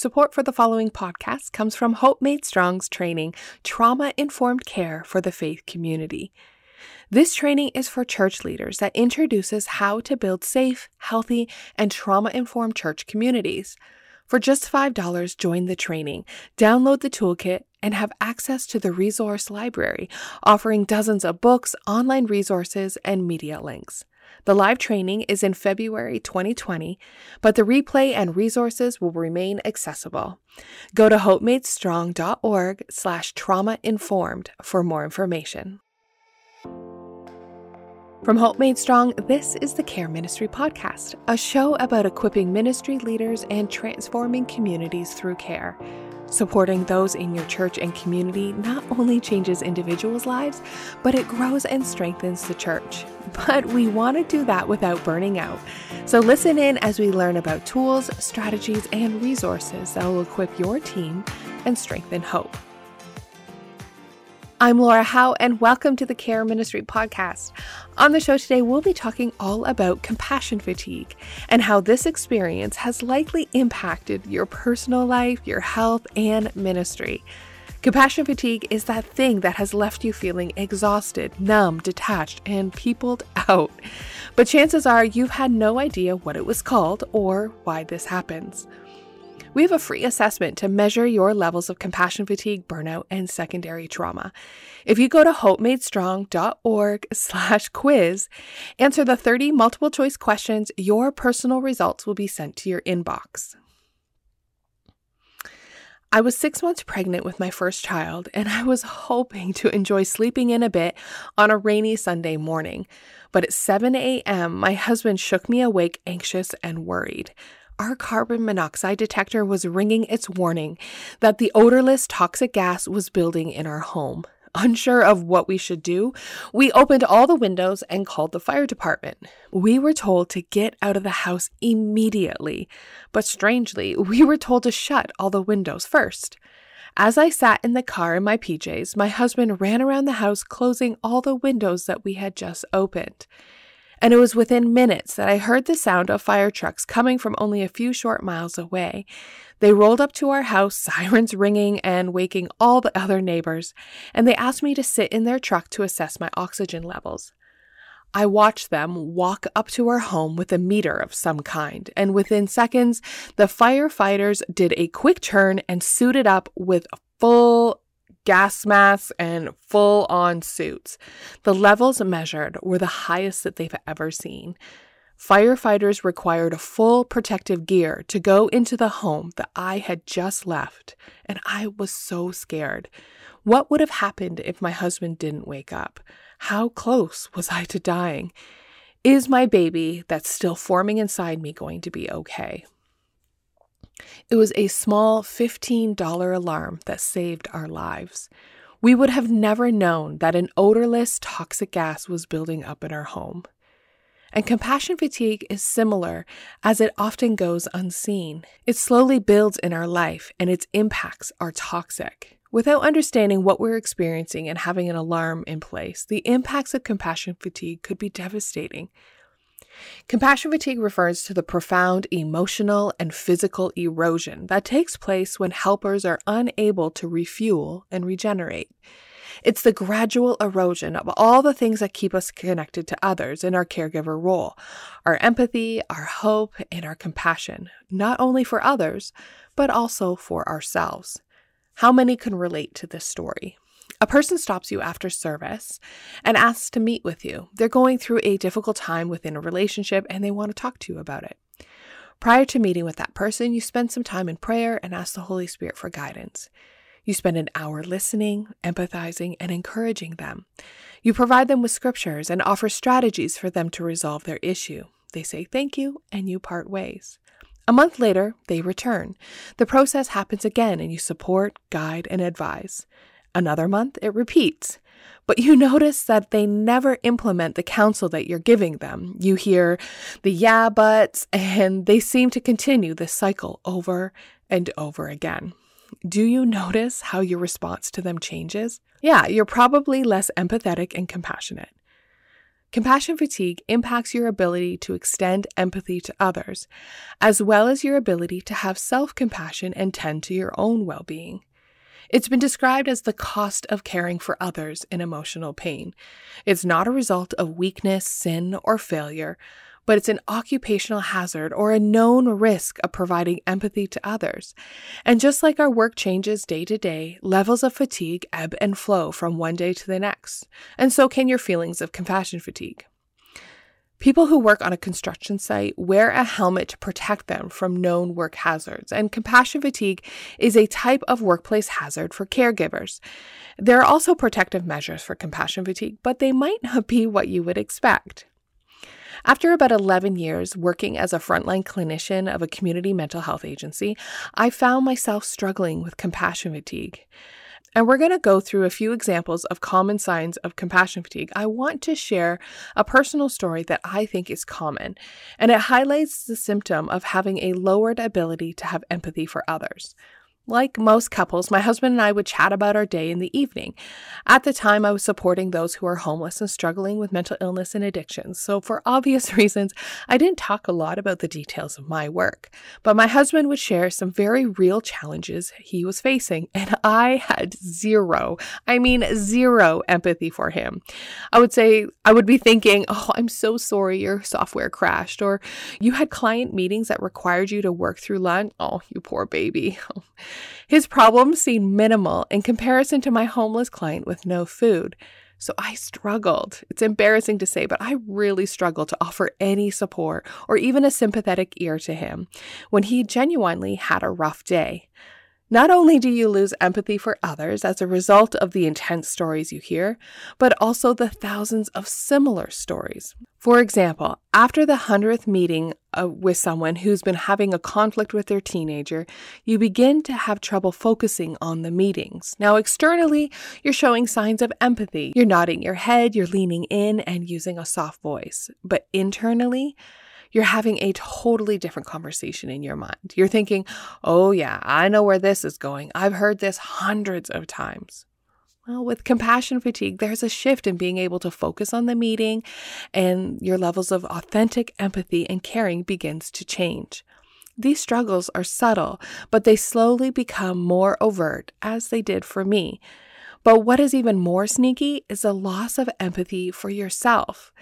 Support for the following podcast comes from Hope Made Strong's training, Trauma Informed Care for the Faith Community. This training is for church leaders that introduces how to build safe, healthy, and trauma informed church communities. For just $5, join the training, download the toolkit, and have access to the resource library, offering dozens of books, online resources, and media links. The live training is in February 2020, but the replay and resources will remain accessible. Go to hopemadestrong.org slash trauma informed for more information. From Hope Made Strong, this is the Care Ministry Podcast, a show about equipping ministry leaders and transforming communities through care. Supporting those in your church and community not only changes individuals' lives, but it grows and strengthens the church. But we want to do that without burning out. So listen in as we learn about tools, strategies, and resources that will equip your team and strengthen hope. I'm Laura Howe, and welcome to the Care Ministry Podcast. On the show today, we'll be talking all about compassion fatigue and how this experience has likely impacted your personal life, your health, and ministry. Compassion fatigue is that thing that has left you feeling exhausted, numb, detached, and peopled out. But chances are you've had no idea what it was called or why this happens we have a free assessment to measure your levels of compassion fatigue, burnout, and secondary trauma. If you go to hopemadestrong.org slash quiz, answer the 30 multiple choice questions, your personal results will be sent to your inbox. I was six months pregnant with my first child, and I was hoping to enjoy sleeping in a bit on a rainy Sunday morning. But at 7 a.m., my husband shook me awake, anxious and worried our carbon monoxide detector was ringing its warning that the odorless toxic gas was building in our home. Unsure of what we should do, we opened all the windows and called the fire department. We were told to get out of the house immediately, but strangely, we were told to shut all the windows first. As I sat in the car in my PJs, my husband ran around the house closing all the windows that we had just opened and it was within minutes that I heard the sound of fire trucks coming from only a few short miles away. They rolled up to our house, sirens ringing and waking all the other neighbors, and they asked me to sit in their truck to assess my oxygen levels. I watched them walk up to our home with a meter of some kind, and within seconds, the firefighters did a quick turn and suited up with full gas masks, and full on suits. The levels measured were the highest that they've ever seen. Firefighters required a full protective gear to go into the home that I had just left, and I was so scared. What would have happened if my husband didn't wake up? How close was I to dying? Is my baby that's still forming inside me going to be okay? It was a small $15 alarm that saved our lives. We would have never known that an odorless toxic gas was building up in our home. And compassion fatigue is similar as it often goes unseen. It slowly builds in our life and its impacts are toxic. Without understanding what we're experiencing and having an alarm in place, the impacts of compassion fatigue could be devastating. Compassion fatigue refers to the profound emotional and physical erosion that takes place when helpers are unable to refuel and regenerate. It's the gradual erosion of all the things that keep us connected to others in our caregiver role our empathy, our hope, and our compassion, not only for others, but also for ourselves. How many can relate to this story? A person stops you after service and asks to meet with you. They're going through a difficult time within a relationship and they want to talk to you about it. Prior to meeting with that person, you spend some time in prayer and ask the Holy Spirit for guidance. You spend an hour listening, empathizing, and encouraging them. You provide them with scriptures and offer strategies for them to resolve their issue. They say thank you, and you part ways. A month later, they return. The process happens again, and you support, guide, and advise. Another month, it repeats. But you notice that they never implement the counsel that you're giving them. You hear the yeah buts, and they seem to continue this cycle over and over again. Do you notice how your response to them changes? Yeah, you're probably less empathetic and compassionate. Compassion fatigue impacts your ability to extend empathy to others, as well as your ability to have self compassion and tend to your own well being. It's been described as the cost of caring for others in emotional pain. It's not a result of weakness, sin, or failure, but it's an occupational hazard or a known risk of providing empathy to others. And just like our work changes day to day, levels of fatigue ebb and flow from one day to the next. And so can your feelings of compassion fatigue. People who work on a construction site wear a helmet to protect them from known work hazards, and compassion fatigue is a type of workplace hazard for caregivers. There are also protective measures for compassion fatigue, but they might not be what you would expect. After about 11 years working as a frontline clinician of a community mental health agency, I found myself struggling with compassion fatigue. And we're going to go through a few examples of common signs of compassion fatigue. I want to share a personal story that I think is common, and it highlights the symptom of having a lowered ability to have empathy for others. Like most couples, my husband and I would chat about our day in the evening. At the time, I was supporting those who are homeless and struggling with mental illness and addictions. So, for obvious reasons, I didn't talk a lot about the details of my work. But my husband would share some very real challenges he was facing, and I had zero, I mean, zero empathy for him. I would say, I would be thinking, Oh, I'm so sorry your software crashed, or you had client meetings that required you to work through lunch. Oh, you poor baby. His problems seemed minimal in comparison to my homeless client with no food. So I struggled. It's embarrassing to say, but I really struggled to offer any support or even a sympathetic ear to him when he genuinely had a rough day. Not only do you lose empathy for others as a result of the intense stories you hear, but also the thousands of similar stories. For example, after the hundredth meeting uh, with someone who's been having a conflict with their teenager, you begin to have trouble focusing on the meetings. Now, externally, you're showing signs of empathy. You're nodding your head, you're leaning in, and using a soft voice. But internally, you're having a totally different conversation in your mind. You're thinking, oh, yeah, I know where this is going. I've heard this hundreds of times. Well, with compassion fatigue, there's a shift in being able to focus on the meeting, and your levels of authentic empathy and caring begins to change. These struggles are subtle, but they slowly become more overt, as they did for me. But what is even more sneaky is a loss of empathy for yourself.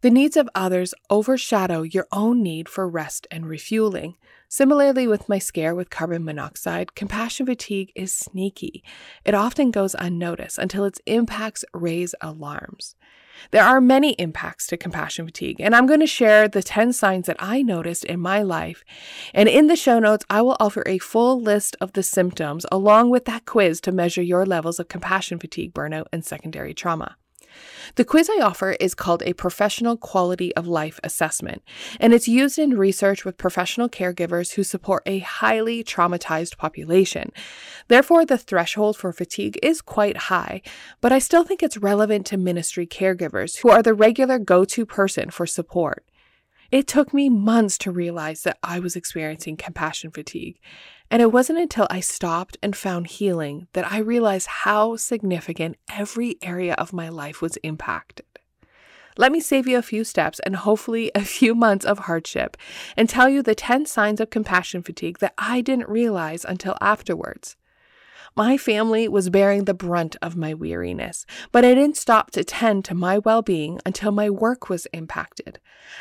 The needs of others overshadow your own need for rest and refueling. Similarly, with my scare with carbon monoxide, compassion fatigue is sneaky. It often goes unnoticed until its impacts raise alarms. There are many impacts to compassion fatigue, and I'm going to share the 10 signs that I noticed in my life. And in the show notes, I will offer a full list of the symptoms along with that quiz to measure your levels of compassion fatigue, burnout, and secondary trauma. The quiz I offer is called a Professional Quality of Life Assessment, and it's used in research with professional caregivers who support a highly traumatized population. Therefore, the threshold for fatigue is quite high, but I still think it's relevant to ministry caregivers who are the regular go to person for support. It took me months to realize that I was experiencing compassion fatigue. And it wasn't until I stopped and found healing that I realized how significant every area of my life was impacted. Let me save you a few steps and hopefully a few months of hardship and tell you the 10 signs of compassion fatigue that I didn't realize until afterwards. My family was bearing the brunt of my weariness, but I didn't stop to tend to my well being until my work was impacted.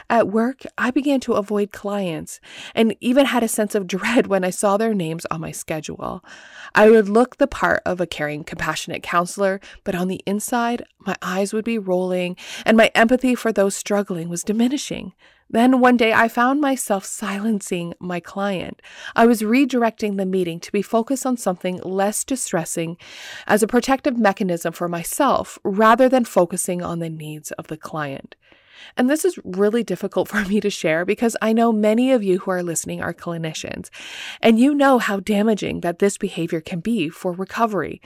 At work, I began to avoid clients and even had a sense of dread when I saw their names on my schedule. I would look the part of a caring, compassionate counselor, but on the inside, my eyes would be rolling and my empathy for those struggling was diminishing. Then one day I found myself silencing my client. I was redirecting the meeting to be focused on something less distressing as a protective mechanism for myself rather than focusing on the needs of the client. And this is really difficult for me to share because I know many of you who are listening are clinicians, and you know how damaging that this behavior can be for recovery.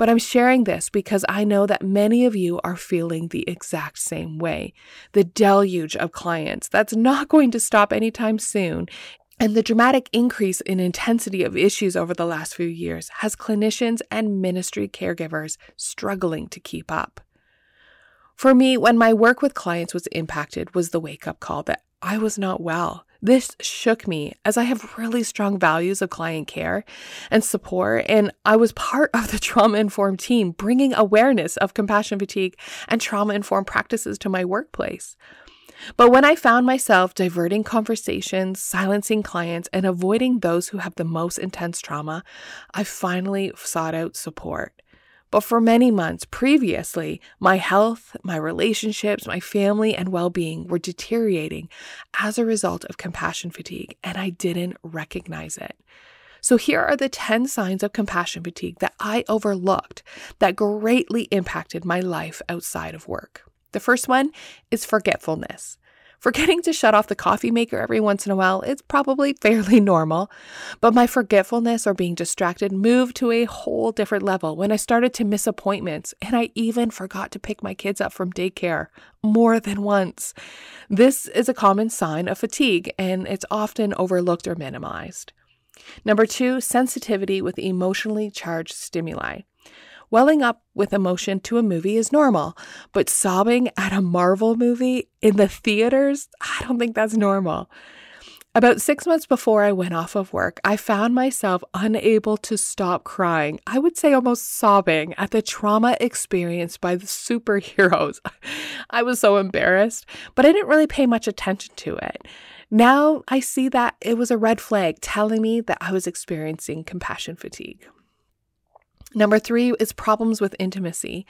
But I'm sharing this because I know that many of you are feeling the exact same way. The deluge of clients that's not going to stop anytime soon. And the dramatic increase in intensity of issues over the last few years has clinicians and ministry caregivers struggling to keep up. For me, when my work with clients was impacted, was the wake up call that I was not well. This shook me as I have really strong values of client care and support, and I was part of the trauma informed team bringing awareness of compassion fatigue and trauma informed practices to my workplace. But when I found myself diverting conversations, silencing clients, and avoiding those who have the most intense trauma, I finally sought out support. But for many months previously, my health, my relationships, my family, and well being were deteriorating as a result of compassion fatigue, and I didn't recognize it. So, here are the 10 signs of compassion fatigue that I overlooked that greatly impacted my life outside of work. The first one is forgetfulness. Forgetting to shut off the coffee maker every once in a while is probably fairly normal, but my forgetfulness or being distracted moved to a whole different level when I started to miss appointments and I even forgot to pick my kids up from daycare more than once. This is a common sign of fatigue and it's often overlooked or minimized. Number two, sensitivity with emotionally charged stimuli. Welling up with emotion to a movie is normal, but sobbing at a Marvel movie in the theaters, I don't think that's normal. About six months before I went off of work, I found myself unable to stop crying. I would say almost sobbing at the trauma experienced by the superheroes. I was so embarrassed, but I didn't really pay much attention to it. Now I see that it was a red flag telling me that I was experiencing compassion fatigue. Number three is problems with intimacy.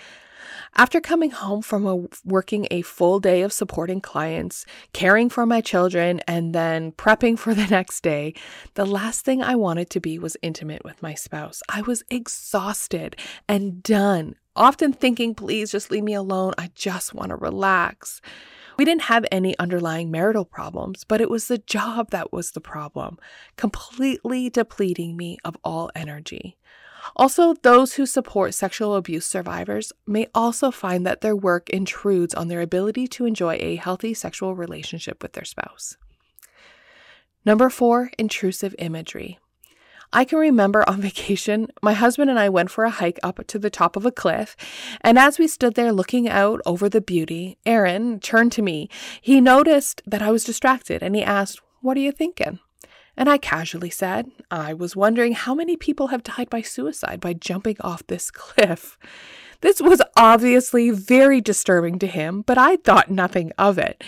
After coming home from a, working a full day of supporting clients, caring for my children, and then prepping for the next day, the last thing I wanted to be was intimate with my spouse. I was exhausted and done, often thinking, please just leave me alone. I just want to relax. We didn't have any underlying marital problems, but it was the job that was the problem, completely depleting me of all energy. Also, those who support sexual abuse survivors may also find that their work intrudes on their ability to enjoy a healthy sexual relationship with their spouse. Number four, intrusive imagery. I can remember on vacation, my husband and I went for a hike up to the top of a cliff. And as we stood there looking out over the beauty, Aaron turned to me. He noticed that I was distracted and he asked, What are you thinking? And I casually said, I was wondering how many people have died by suicide by jumping off this cliff. This was obviously very disturbing to him, but I thought nothing of it.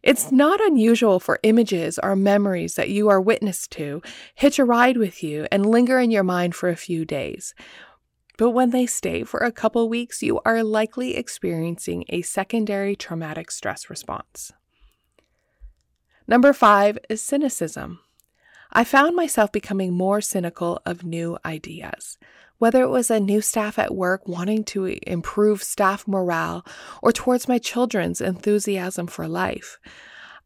It's not unusual for images or memories that you are witness to hitch a ride with you and linger in your mind for a few days. But when they stay for a couple weeks, you are likely experiencing a secondary traumatic stress response. Number five is cynicism. I found myself becoming more cynical of new ideas. Whether it was a new staff at work wanting to improve staff morale or towards my children's enthusiasm for life.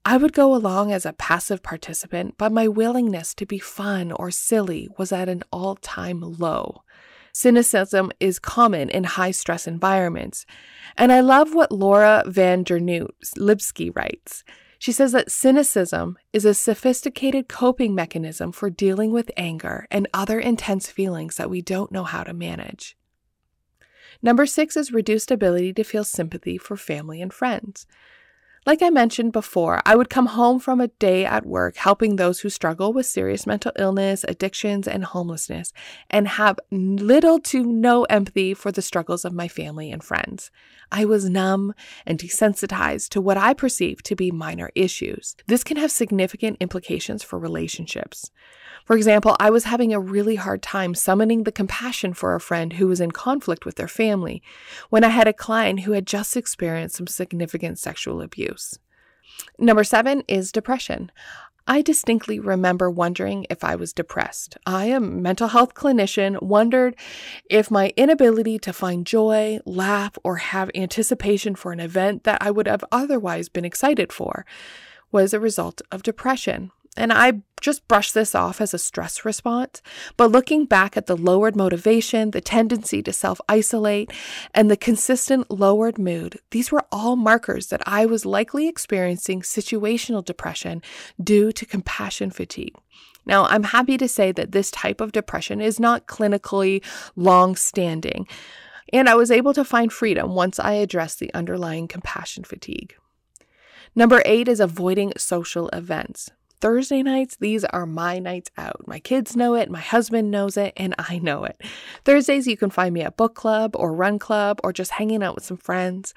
I would go along as a passive participant, but my willingness to be fun or silly was at an all time low. Cynicism is common in high stress environments. And I love what Laura van Dernoot Lipsky writes. She says that cynicism is a sophisticated coping mechanism for dealing with anger and other intense feelings that we don't know how to manage. Number six is reduced ability to feel sympathy for family and friends. Like I mentioned before, I would come home from a day at work helping those who struggle with serious mental illness, addictions, and homelessness, and have little to no empathy for the struggles of my family and friends. I was numb and desensitized to what I perceived to be minor issues. This can have significant implications for relationships. For example, I was having a really hard time summoning the compassion for a friend who was in conflict with their family when I had a client who had just experienced some significant sexual abuse. Number seven is depression. I distinctly remember wondering if I was depressed. I, a mental health clinician, wondered if my inability to find joy, laugh, or have anticipation for an event that I would have otherwise been excited for was a result of depression. And I just brush this off as a stress response. But looking back at the lowered motivation, the tendency to self isolate, and the consistent lowered mood, these were all markers that I was likely experiencing situational depression due to compassion fatigue. Now, I'm happy to say that this type of depression is not clinically long standing. And I was able to find freedom once I addressed the underlying compassion fatigue. Number eight is avoiding social events. Thursday nights, these are my nights out. My kids know it, my husband knows it, and I know it. Thursdays, you can find me at book club or run club or just hanging out with some friends.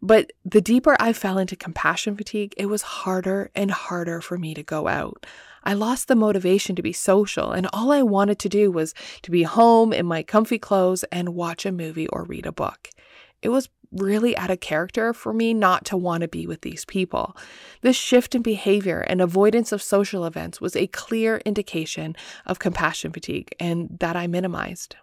But the deeper I fell into compassion fatigue, it was harder and harder for me to go out. I lost the motivation to be social, and all I wanted to do was to be home in my comfy clothes and watch a movie or read a book. It was really out of character for me not to want to be with these people. This shift in behavior and avoidance of social events was a clear indication of compassion fatigue, and that I minimized.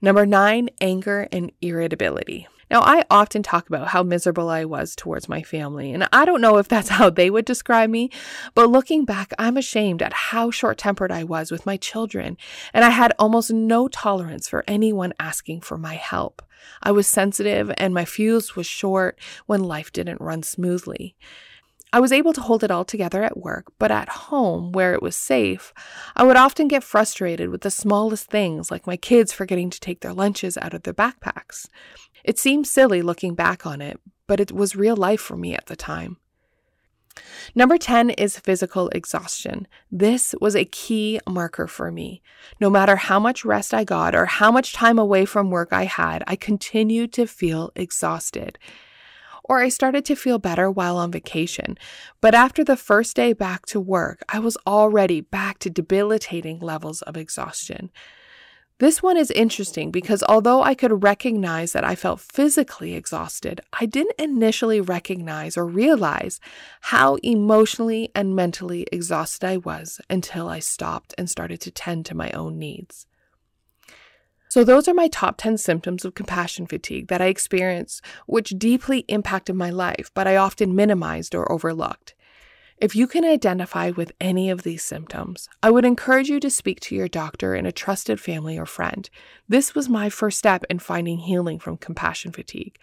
Number nine, anger and irritability. Now, I often talk about how miserable I was towards my family, and I don't know if that's how they would describe me, but looking back, I'm ashamed at how short tempered I was with my children, and I had almost no tolerance for anyone asking for my help. I was sensitive, and my fuse was short when life didn't run smoothly. I was able to hold it all together at work, but at home, where it was safe, I would often get frustrated with the smallest things, like my kids forgetting to take their lunches out of their backpacks. It seems silly looking back on it, but it was real life for me at the time. Number 10 is physical exhaustion. This was a key marker for me. No matter how much rest I got or how much time away from work I had, I continued to feel exhausted. Or I started to feel better while on vacation. But after the first day back to work, I was already back to debilitating levels of exhaustion. This one is interesting because although I could recognize that I felt physically exhausted, I didn't initially recognize or realize how emotionally and mentally exhausted I was until I stopped and started to tend to my own needs. So, those are my top 10 symptoms of compassion fatigue that I experienced, which deeply impacted my life, but I often minimized or overlooked. If you can identify with any of these symptoms, I would encourage you to speak to your doctor and a trusted family or friend. This was my first step in finding healing from compassion fatigue.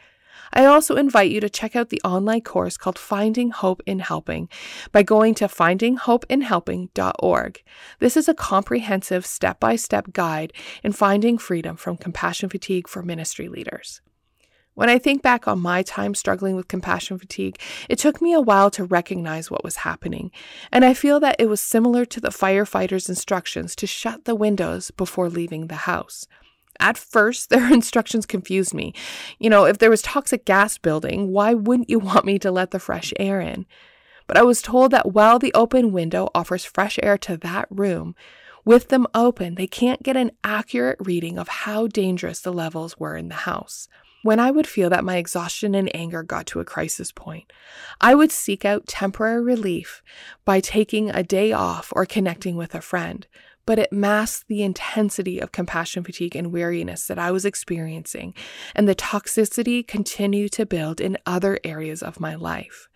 I also invite you to check out the online course called Finding Hope in Helping by going to findinghopeinhelping.org. This is a comprehensive step by step guide in finding freedom from compassion fatigue for ministry leaders. When I think back on my time struggling with compassion fatigue, it took me a while to recognize what was happening, and I feel that it was similar to the firefighter's instructions to shut the windows before leaving the house. At first, their instructions confused me. You know, if there was toxic gas building, why wouldn't you want me to let the fresh air in? But I was told that while the open window offers fresh air to that room, with them open, they can't get an accurate reading of how dangerous the levels were in the house. When I would feel that my exhaustion and anger got to a crisis point, I would seek out temporary relief by taking a day off or connecting with a friend, but it masked the intensity of compassion fatigue and weariness that I was experiencing, and the toxicity continued to build in other areas of my life.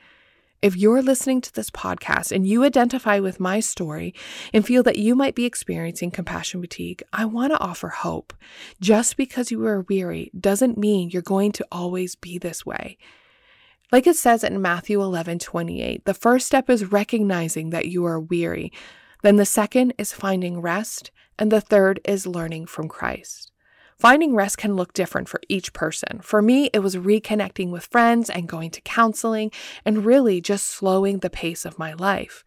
If you're listening to this podcast and you identify with my story and feel that you might be experiencing compassion fatigue, I want to offer hope. Just because you are weary doesn't mean you're going to always be this way. Like it says in Matthew 11 28, the first step is recognizing that you are weary. Then the second is finding rest. And the third is learning from Christ. Finding rest can look different for each person. For me, it was reconnecting with friends and going to counseling and really just slowing the pace of my life.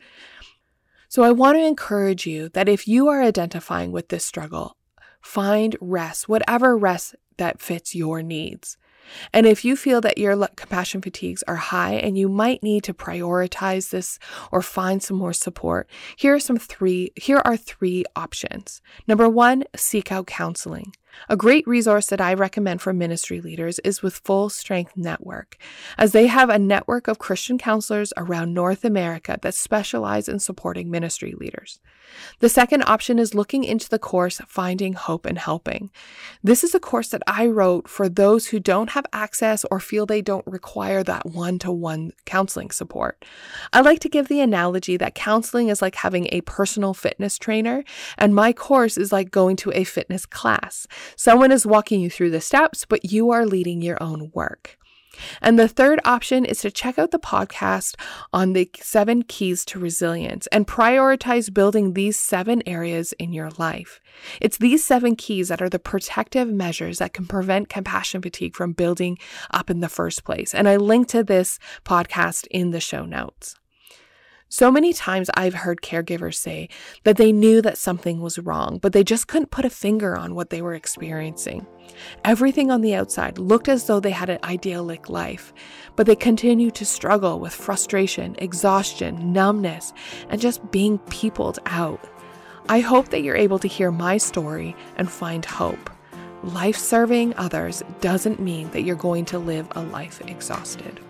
So I want to encourage you that if you are identifying with this struggle, find rest, whatever rest that fits your needs. And if you feel that your compassion fatigues are high and you might need to prioritize this or find some more support, here are some three here are three options. Number 1, seek out counseling. A great resource that I recommend for ministry leaders is with Full Strength Network, as they have a network of Christian counselors around North America that specialize in supporting ministry leaders. The second option is looking into the course Finding Hope in Helping. This is a course that I wrote for those who don't have access or feel they don't require that one to one counseling support. I like to give the analogy that counseling is like having a personal fitness trainer, and my course is like going to a fitness class. Someone is walking you through the steps, but you are leading your own work. And the third option is to check out the podcast on the seven keys to resilience and prioritize building these seven areas in your life. It's these seven keys that are the protective measures that can prevent compassion fatigue from building up in the first place. And I link to this podcast in the show notes. So many times I've heard caregivers say that they knew that something was wrong, but they just couldn't put a finger on what they were experiencing. Everything on the outside looked as though they had an idyllic life, but they continued to struggle with frustration, exhaustion, numbness, and just being peopled out. I hope that you're able to hear my story and find hope. Life serving others doesn't mean that you're going to live a life exhausted.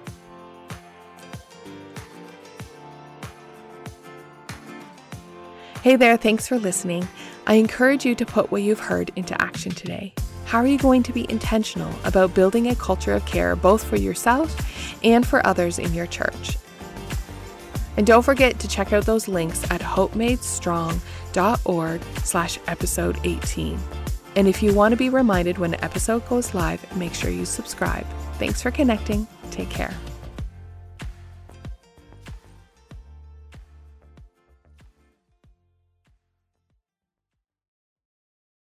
Hey there, thanks for listening. I encourage you to put what you've heard into action today. How are you going to be intentional about building a culture of care both for yourself and for others in your church? And don't forget to check out those links at hopemadestrong.org slash episode 18. And if you want to be reminded when an episode goes live, make sure you subscribe. Thanks for connecting. Take care.